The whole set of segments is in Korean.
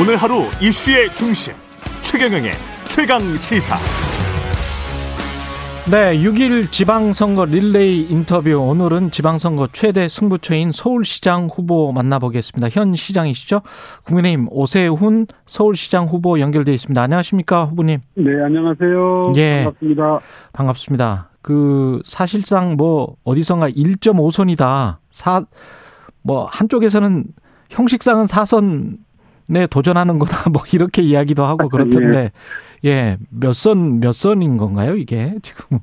오늘 하루 이슈의 중심 최경영의 최강 시사. 네, 6일 지방선거 릴레이 인터뷰. 오늘은 지방선거 최대 승부처인 서울시장 후보 만나보겠습니다. 현 시장이시죠? 국민의힘 오세훈 서울시장 후보 연결돼 있습니다. 안녕하십니까, 후보님? 네, 안녕하세요. 예. 반갑습니다. 반갑습니다. 그 사실상 뭐 어디선가 1.5선이다. 사 뭐 한쪽에서는 형식상은 사선 에 도전하는 거다. 뭐 이렇게 이야기도 하고 그렇던데. 예, 몇 선, 몇 선인 건가요, 이게 지금?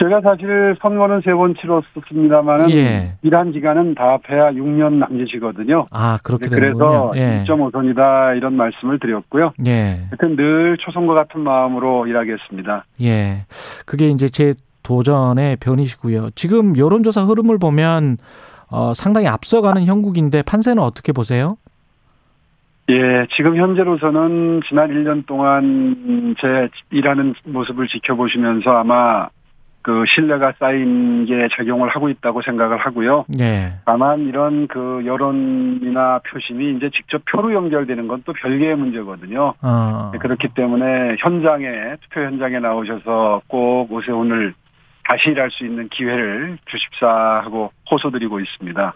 제가 사실 선거는 세 번 치렀습니다만은 예. 일한 기간은 다 합해야 6년 남짓이거든요. 아, 그렇게 네, 그래서 되는군요. 예. 1.5선이다 이런 말씀을 드렸고요. 예. 하여튼 늘 초선거 같은 마음으로 일하겠습니다. 예. 그게 이제 제 도전의 변이시고요. 지금 여론조사 흐름을 보면 어, 상당히 앞서가는 형국인데 판세는 어떻게 보세요? 예, 지금 현재로서는 지난 1년 동안 제 일하는 모습을 지켜보시면서 아마 그 신뢰가 쌓인 게 작용을 하고 있다고 생각을 하고요. 예. 다만 이런 그 여론이나 표심이 이제 직접 표로 연결되는 건 또 별개의 문제거든요. 어. 네, 그렇기 때문에 현장에 투표 현장에 나오셔서 꼭 오세훈을 다시 일할 수 있는 기회를 주십사 하고 호소드리고 있습니다.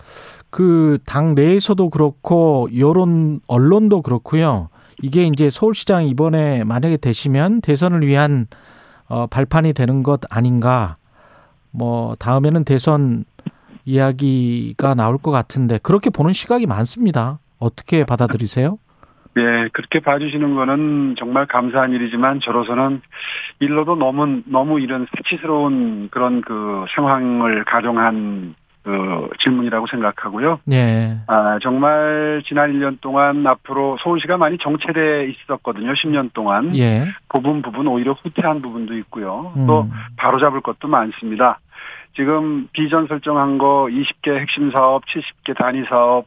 그 당 내에서도 그렇고 여론 언론도 그렇고요. 이게 이제 서울시장 이번에 만약에 되시면 대선을 위한 어, 발판이 되는 것 아닌가. 뭐 다음에는 대선 이야기가 나올 것 같은데 그렇게 보는 시각이 많습니다. 어떻게 받아들이세요? 예, 그렇게 봐주시는 거는 정말 감사한 일이지만 저로서는 일로도 너무 너무 이런 수치스러운 그런 그 상황을 가정한 그 질문이라고 생각하고요. 예. 아, 정말 지난 1년 동안 앞으로 서울시가 많이 정체돼 있었거든요. 10년 동안. 예. 부분 부분 오히려 후퇴한 부분도 있고요. 음. 또 바로잡을 것도 많습니다. 지금 비전 설정한 거 20개 핵심 사업, 70개 단위 사업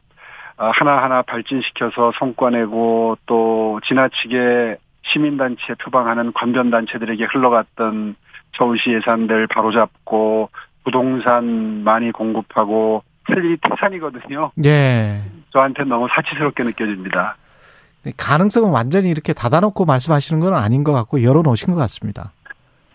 아, 하나하나 발진시켜서 성과 내고 또 지나치게 시민단체 표방하는 관변단체들에게 흘러갔던 서울시 예산들 바로잡고 부동산 많이 공급하고 할 일이 태산이거든요. 예. 저한테 너무 사치스럽게 느껴집니다. 네, 가능성은 완전히 이렇게 닫아놓고 말씀하시는 건 아닌 것 같고 열어놓으신 것 같습니다.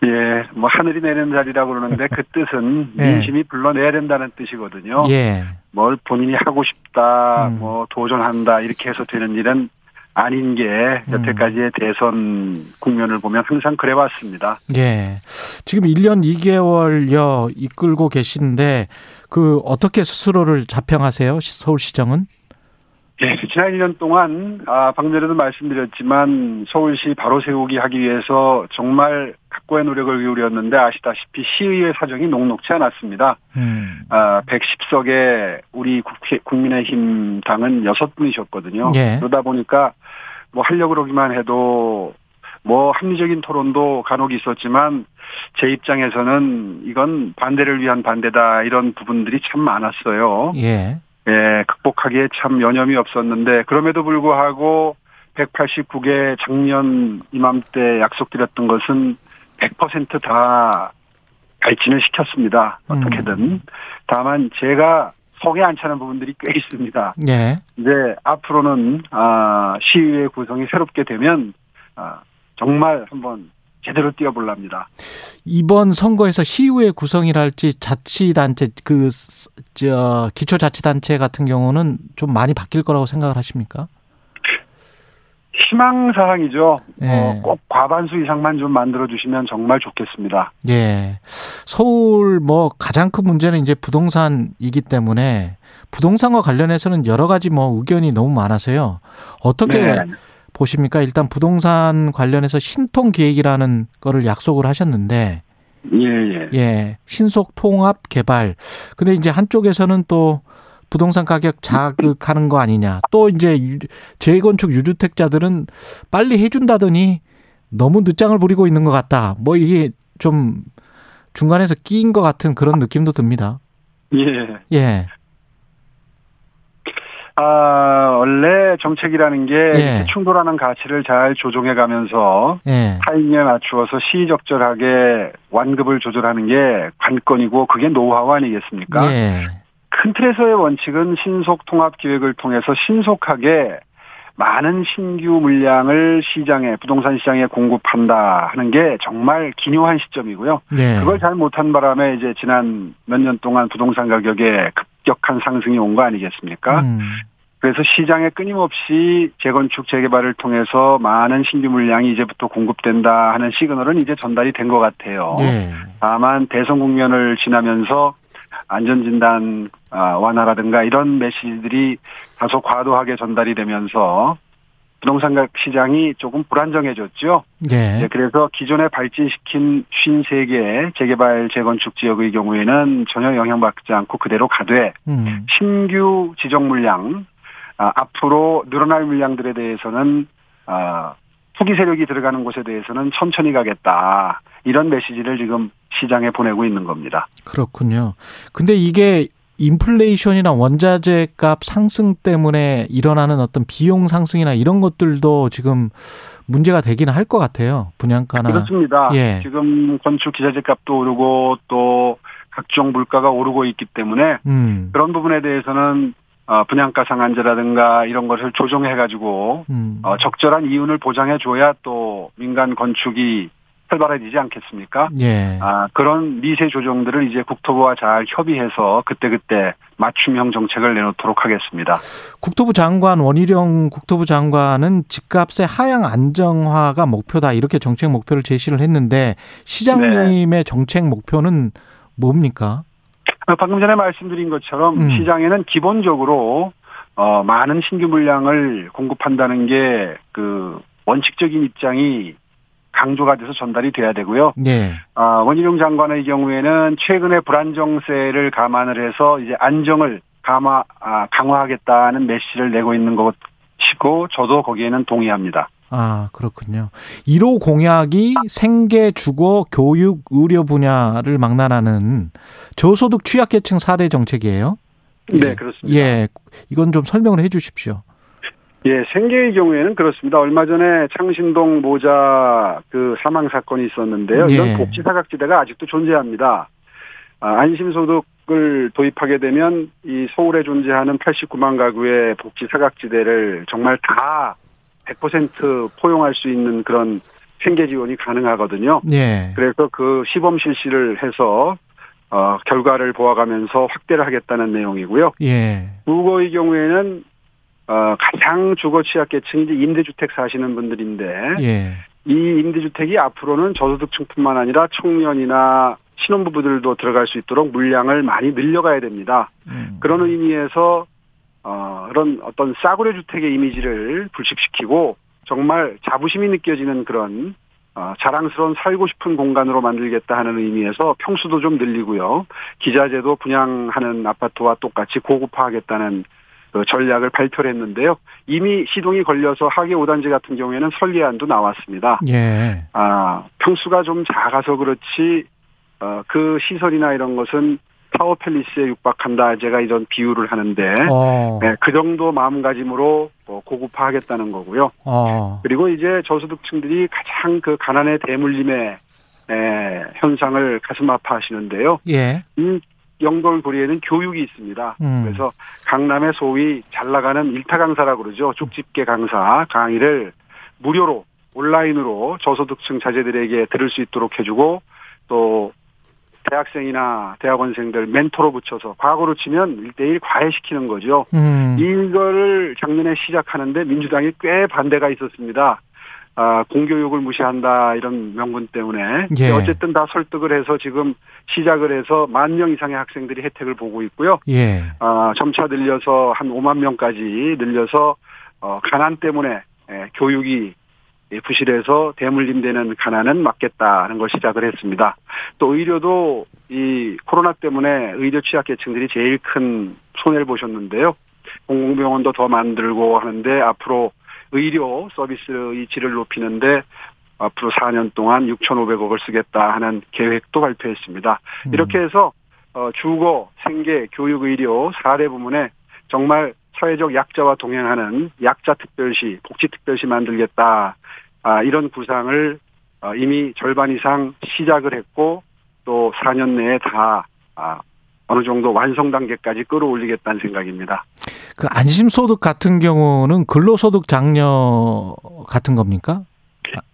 예, 뭐 하늘이 내는 자리라고 그러는데 그 뜻은 예. 민심이 불러내야 된다는 뜻이거든요. 예. 뭘 본인이 하고 싶다, 음. 뭐 도전한다 이렇게 해서 되는 일은 아닌 게 음. 여태까지의 대선 국면을 보면 항상 그래왔습니다. 예. 지금 1년 2개월여 이끌고 계신데 그 어떻게 스스로를 자평하세요? 서울시정은? 예, 지난 1년 동안 아, 방금 전에도 말씀드렸지만 서울시 바로 세우기 하기 위해서 정말 각고의 노력을 기울였는데 아시다시피 시의회 사정이 녹록치 않았습니다. 음. 아, 110석에 우리 국회, 국민의힘 당은 6분이셨거든요. 예. 그러다 보니까 뭐 하려고 그러기만 해도 뭐 합리적인 토론도 간혹 있었지만 제 입장에서는 이건 반대를 위한 반대다 이런 부분들이 참 많았어요. 예. 예, 극복하기에 참 여념이 없었는데 그럼에도 불구하고 189개 작년 이맘때 약속드렸던 것은 100%다 발진을 시켰습니다. 어떻게든. 다만 제가 속에 안 차는 부분들이 꽤 있습니다. 예. 이제 앞으로는 아, 시의회 구성이 새롭게 되면 아, 정말 한번 제대로 뛰어볼랍니다. 이번 선거에서 시의회 구성이랄지 자치단체 그 저 기초자치단체 같은 경우는 좀 많이 바뀔 거라고 생각을 하십니까? 희망 사항이죠. 예. 어, 꼭 과반수 이상만 좀 만들어 주시면 정말 좋겠습니다. 예. 서울 뭐 가장 큰 문제는 이제 부동산이기 때문에 부동산과 관련해서는 여러 가지 뭐 의견이 너무 많아서요. 어떻게 네. 보십니까? 일단 부동산 관련해서 신통 기획이라는 거를 약속을 하셨는데 예, 예. 예, 신속 통합 개발. 근데 이제 한쪽에서는 또 부동산 가격 자극하는 거 아니냐. 또 이제 유- 재건축 유주택자들은 빨리 해준다더니 너무 늦장을 부리고 있는 것 같다. 뭐 이게 좀 중간에서 끼인 것 같은 그런 느낌도 듭니다. 예. 예, 아, 원래 정책이라는 게 예. 충돌하는 가치를 잘 조정해 가면서 예, 타인에 맞추어서 시의적절하게 완급을 조절하는 게 관건이고 그게 노하우 아니겠습니까? 예, 큰 틀에서의 원칙은 신속 통합 기획을 통해서 신속하게 많은 신규 물량을 시장에 부동산 시장에 공급한다 하는 게 정말 기묘한 시점이고요. 네. 그걸 잘 못한 바람에 이제 지난 몇 년 동안 부동산 가격에 급격한 상승이 온 거 아니겠습니까? 음. 그래서 시장에 끊임없이 재건축 재개발을 통해서 많은 신규 물량이 이제부터 공급된다 하는 시그널은 이제 전달이 된 것 같아요. 예. 다만 대선 국면을 지나면서 안전진단 아, 완화라든가 이런 메시지들이 다소 과도하게 전달이 되면서 부동산 시장이 조금 불안정해졌죠. 예. 네, 그래서 기존에 발진시킨 53개 재개발 재건축 지역의 경우에는 전혀 영향받지 않고 그대로 가되 음. 신규 지정 물량 아, 앞으로 늘어날 물량들에 대해서는 아, 투기 세력이 들어가는 곳에 대해서는 천천히 가겠다 이런 메시지를 지금 시장에 보내고 있는 겁니다. 그렇군요. 근데 이게 인플레이션이나 원자재 값 상승 때문에 일어나는 어떤 비용 상승이나 이런 것들도 지금 문제가 되기는 할 것 같아요. 분양가나. 그렇습니다. 예. 지금 건축 기자재 값도 오르고 또 각종 물가가 오르고 있기 때문에 음. 그런 부분에 대해서는 어, 분양가 상한제라든가 이런 것을 조정해 가지고 음. 어, 적절한 이윤을 보장해 줘야 또 민간 건축이 활발해지지 않겠습니까? 예. 아, 그런 미세 조정들을 이제 국토부와 잘 협의해서 그때그때 맞춤형 정책을 내놓도록 하겠습니다. 국토부 장관 원희룡 국토부 장관은 집값의 하향 안정화가 목표다 이렇게 정책 목표를 제시를 했는데 시장님의 네. 정책 목표는 뭡니까? 어, 방금 전에 말씀드린 것처럼 음. 시장에는 기본적으로 어, 많은 신규 물량을 공급한다는 게 그 원칙적인 입장이 강조가 돼서 전달이 돼야 되고요. 예. 아, 원희룡 장관의 경우에는 최근에 불안정세를 감안을 해서 이제 안정을 강화, 아, 강화하겠다는 메시지를 내고 있는 것이고 저도 거기에는 동의합니다. 아, 그렇군요. 1호 공약이 생계, 주거, 교육, 의료 분야를 망라하는 저소득 취약계층 4대 정책이에요. 네, 예. 그렇습니다. 예. 이건 좀 설명을 해 주십시오. 예, 생계의 경우에는 그렇습니다. 얼마 전에 창신동 모자 그 사망 사건이 있었는데요. 예. 이런 복지 사각지대가 아직도 존재합니다. 아, 안심소득을 도입하게 되면 이 서울에 존재하는 89만 가구의 복지 사각지대를 정말 다 100% 포용할 수 있는 그런 생계 지원이 가능하거든요. 예. 그래서 그 시범 실시를 해서 어, 결과를 보아가면서 확대를 하겠다는 내용이고요. 예. 주거의 경우에는 어, 가장 주거 취약계층이 이제 임대주택 사시는 분들인데 예. 이 임대주택이 앞으로는 저소득층뿐만 아니라 청년이나 신혼부부들도 들어갈 수 있도록 물량을 많이 늘려가야 됩니다. 음. 그런 의미에서 어, 그런 어떤 싸구려 주택의 이미지를 불식시키고 정말 자부심이 느껴지는 그런 어, 자랑스러운 살고 싶은 공간으로 만들겠다 하는 의미에서 평수도 좀 늘리고요. 기자재도 분양하는 아파트와 똑같이 고급화하겠다는 그 전략을 발표를 했는데요. 이미 시동이 걸려서 하계 5단지 같은 경우에는 설계안도 나왔습니다. 예. 아, 평수가 좀 작아서 그렇지, 어, 그 시설이나 이런 것은 타워 팰리스에 육박한다. 제가 이런 비유를 하는데, 어. 네, 그 정도 마음가짐으로 뭐 고급화하겠다는 거고요. 어. 그리고 이제 저소득층들이 가장 그 가난의 대물림의 에, 현상을 가슴 아파하시는데요. 예. 이 연결고리에는 교육이 있습니다. 음. 그래서 강남의 소위 잘 나가는 일타 강사라고 그러죠. 쭉집게 강사 강의를 무료로 온라인으로 저소득층 자제들에게 들을 수 있도록 해주고 또 대학생이나 대학원생들 멘토로 붙여서 과거로 치면 일대일 과외시키는 거죠. 음. 이거를 작년에 시작하는데 민주당이 꽤 반대가 있었습니다. 아, 공교육을 무시한다 이런 명분 때문에 예. 어쨌든 다 설득을 해서 지금 시작을 해서 만 명 이상의 학생들이 혜택을 보고 있고요. 예. 아, 점차 늘려서 한 5만 명까지 늘려서 어, 가난 때문에 예, 교육이 예, 부실해서 대물림되는 가난은 막겠다는 걸 시작을 했습니다. 또 의료도 이 코로나 때문에 의료 취약계층들이 제일 큰 손해를 보셨는데요. 공공병원도 더 만들고 하는데 앞으로 의료 서비스의 질을 높이는데 앞으로 4년 동안 6,500억을 쓰겠다 하는 계획도 발표했습니다. 음. 이렇게 해서 어, 주거, 생계, 교육, 의료 4대 부문에 정말 사회적 약자와 동행하는 약자 특별시, 복지 특별시 만들겠다. 아, 이런 구상을 어, 이미 절반 이상 시작을 했고 또 4년 내에 다 아, 어느 정도 완성 단계까지 끌어올리겠다는 생각입니다. 그 안심소득 같은 경우는 근로소득 장려 같은 겁니까?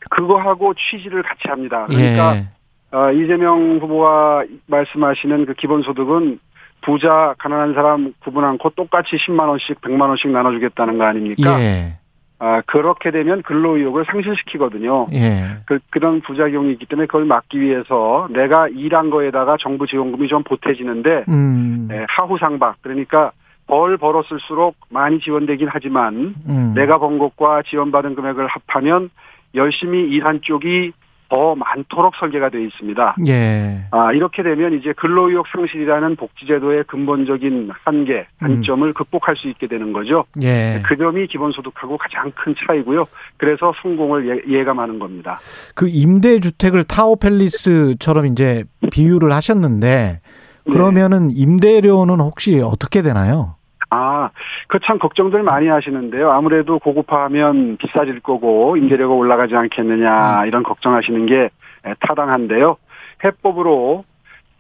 그거하고 취지를 같이 합니다. 그러니까 예. 어, 이재명 후보가 말씀하시는 그 기본소득은 부자, 가난한 사람 구분 않고 똑같이 10만 원씩, 100만 원씩 나눠주겠다는 거 아닙니까? 예. 아, 그렇게 되면 근로 의욕을 상실시키거든요. 예. 그, 그런 부작용이 있기 때문에 그걸 막기 위해서 내가 일한 거에다가 정부 지원금이 좀 보태지는데 음. 예, 하후 상박 그러니까 벌 벌었을수록 많이 지원되긴 하지만 음. 내가 번 것과 지원받은 금액을 합하면 열심히 일한 쪽이 더 많도록 설계가 되어 있습니다. 예. 아, 이렇게 되면 이제 근로의욕 상실이라는 복지제도의 근본적인 한계, 단점을 극복할 수 있게 되는 거죠. 예. 그 점이 기본소득하고 가장 큰 차이고요. 그래서 성공을 예, 감하는 겁니다. 그 임대주택을 타워팰리스처럼 이제 비유를 하셨는데 네. 그러면은 임대료는 혹시 어떻게 되나요? 아, 그 참 걱정들 많이 하시는데요. 아무래도 고급화하면 비싸질 거고 임대료가 올라가지 않겠느냐 이런 걱정하시는 게 에, 타당한데요. 해법으로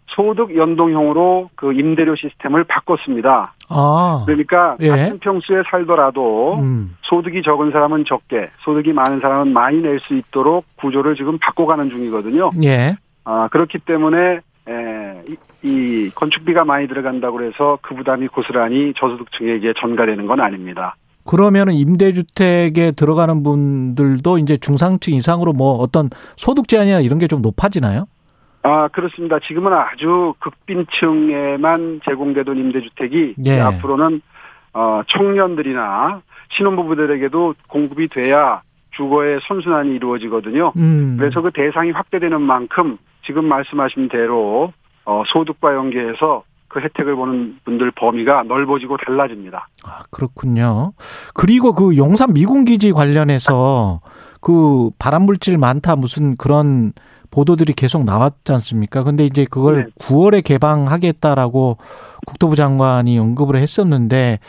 소득 연동형으로 그 임대료 시스템을 바꿨습니다. 아. 그러니까 예. 같은 평수에 살더라도 음. 소득이 적은 사람은 적게, 소득이 많은 사람은 많이 낼 수 있도록 구조를 지금 바꿔가는 중이거든요. 예. 아, 그렇기 때문에 에, 이, 이 건축비가 많이 들어간다고 해서 그 부담이 고스란히 저소득층에게 전가되는 건 아닙니다. 그러면은 임대주택에 들어가는 분들도 이제 중상층 이상으로 뭐 어떤 소득 제한이나 이런 게 좀 높아지나요? 아, 그렇습니다. 지금은 아주 극빈층에만 제공되던 임대주택이 예. 앞으로는 어, 청년들이나 신혼부부들에게도 공급이 돼야 주거의 선순환이 이루어지거든요. 음. 그래서 그 대상이 확대되는 만큼 지금 말씀하신 대로 어, 소득과 연계해서 그 혜택을 보는 분들 범위가 넓어지고 달라집니다. 아, 그렇군요. 그리고 그 용산 미군 기지 관련해서 그 발암물질 많다 무슨 그런 보도들이 계속 나왔지 않습니까? 근데 이제 그걸 네. 9월에 개방하겠다라고 국토부 장관이 언급을 했었는데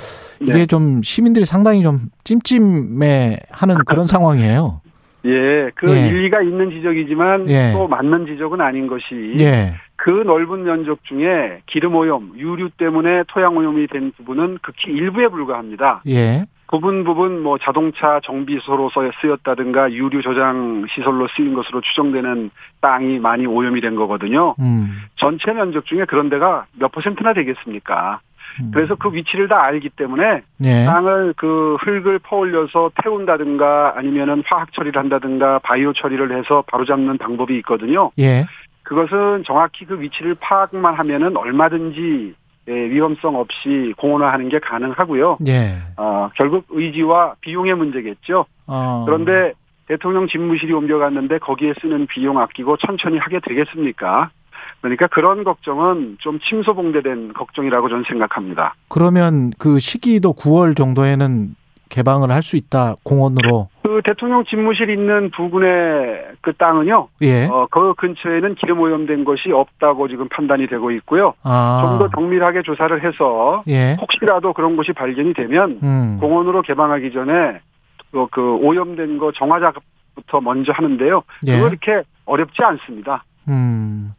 이게 네. 좀 시민들이 상당히 좀 찜찜해 하는 그런 상황이에요. 예, 그 예. 일리가 있는 지적이지만 예. 또 맞는 지적은 아닌 것이 예. 그 넓은 면적 중에 기름 오염, 유류 때문에 토양 오염이 된 부분은 극히 일부에 불과합니다. 예. 부분 부분 뭐 자동차 정비소로서 쓰였다든가 유류 저장 시설로 쓰인 것으로 추정되는 땅이 많이 오염이 된 거거든요. 음. 전체 면적 중에 그런 데가 몇 퍼센트나 되겠습니까? 음. 그래서 그 위치를 다 알기 때문에 예. 땅을 그 흙을 퍼올려서 태운다든가 아니면은 화학 처리를 한다든가 바이오 처리를 해서 바로잡는 방법이 있거든요. 예. 그것은 정확히 그 위치를 파악만 하면은 얼마든지 예, 위험성 없이 공원화하는 게 가능하고요. 예. 어, 결국 의지와 비용의 문제겠죠. 어. 그런데 대통령 집무실이 옮겨갔는데 거기에 쓰는 비용 아끼고 천천히 하게 되겠습니까? 그러니까 그런 걱정은 좀 침소봉대된 걱정이라고 저는 생각합니다. 그러면 그 시기도 9월 정도에는 개방을 할 수 있다 공원으로. 그 대통령 집무실 있는 부근의 그 땅은요, 예. 어, 그 근처에는 기름 오염된 것이 없다고 지금 판단이 되고 있고요. 아. 좀더 정밀하게 조사를 해서 예. 혹시라도 그런 곳이 발견이 되면 음. 공원으로 개방하기 전에 그, 그 오염된 거 정화 작업부터 먼저 하는데요. 예. 그거 이렇게 어렵지 않습니다. 음.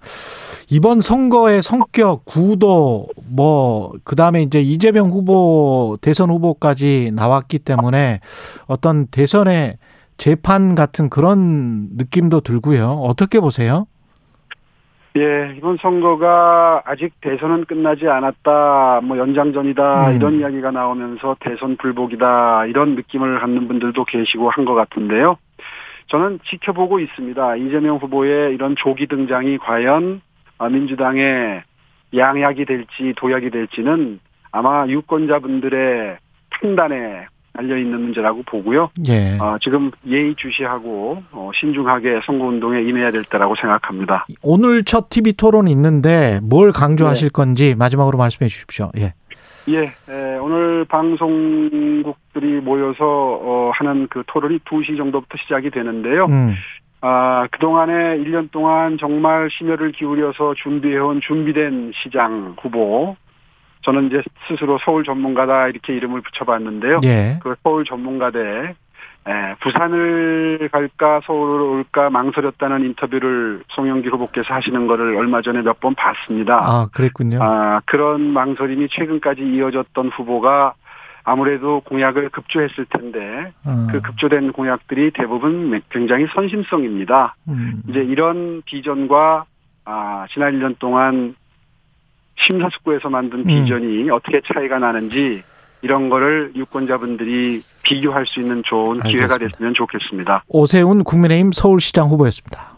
이번 선거의 성격, 구도, 뭐, 그 다음에 이제 이재명 후보, 대선 후보까지 나왔기 때문에 어떤 대선의 재판 같은 그런 느낌도 들고요. 어떻게 보세요? 예, 이번 선거가 아직 대선은 끝나지 않았다, 뭐 연장전이다, 음. 이런 이야기가 나오면서 대선 불복이다, 이런 느낌을 갖는 분들도 계시고 한 것 같은데요. 저는 지켜보고 있습니다. 이재명 후보의 이런 조기 등장이 과연 아, 민주당의 양약이 될지 도약이 될지는 아마 유권자분들의 판단에 달려 있는 문제라고 보고요. 예. 어, 지금 예의 주시하고 어, 신중하게 선거운동에 임해야 될 때라고 생각합니다. 오늘 첫 TV 토론 있는데 뭘 강조하실 네. 건지 마지막으로 말씀해 주십시오. 예. 예, 에, 오늘 방송국들이 모여서 어, 하는 그 토론이 2시 정도부터 시작이 되는데요. 음. 아, 그동안에 1년 동안 정말 심혈을 기울여서 준비해온 준비된 시장 후보. 저는 이제 스스로 서울 전문가다 이렇게 이름을 붙여봤는데요. 예. 그 서울 전문가대 에, 부산을 갈까 서울을 올까 망설였다는 인터뷰를 송영기 후보께서 하시는 거를 얼마 전에 몇 번 봤습니다. 아, 그랬군요. 아, 그런 망설임이 최근까지 이어졌던 후보가 아무래도 공약을 급조했을 텐데 어. 그 급조된 공약들이 대부분 굉장히 선심성입니다. 음. 이제 이런 비전과 아, 지난 1년 동안 심사숙고해서 만든 음. 비전이 어떻게 차이가 나는지 이런 거를 유권자분들이 비교할 수 있는 좋은 기회가 알겠습니다. 됐으면 좋겠습니다. 오세훈 국민의힘 서울시장 후보였습니다.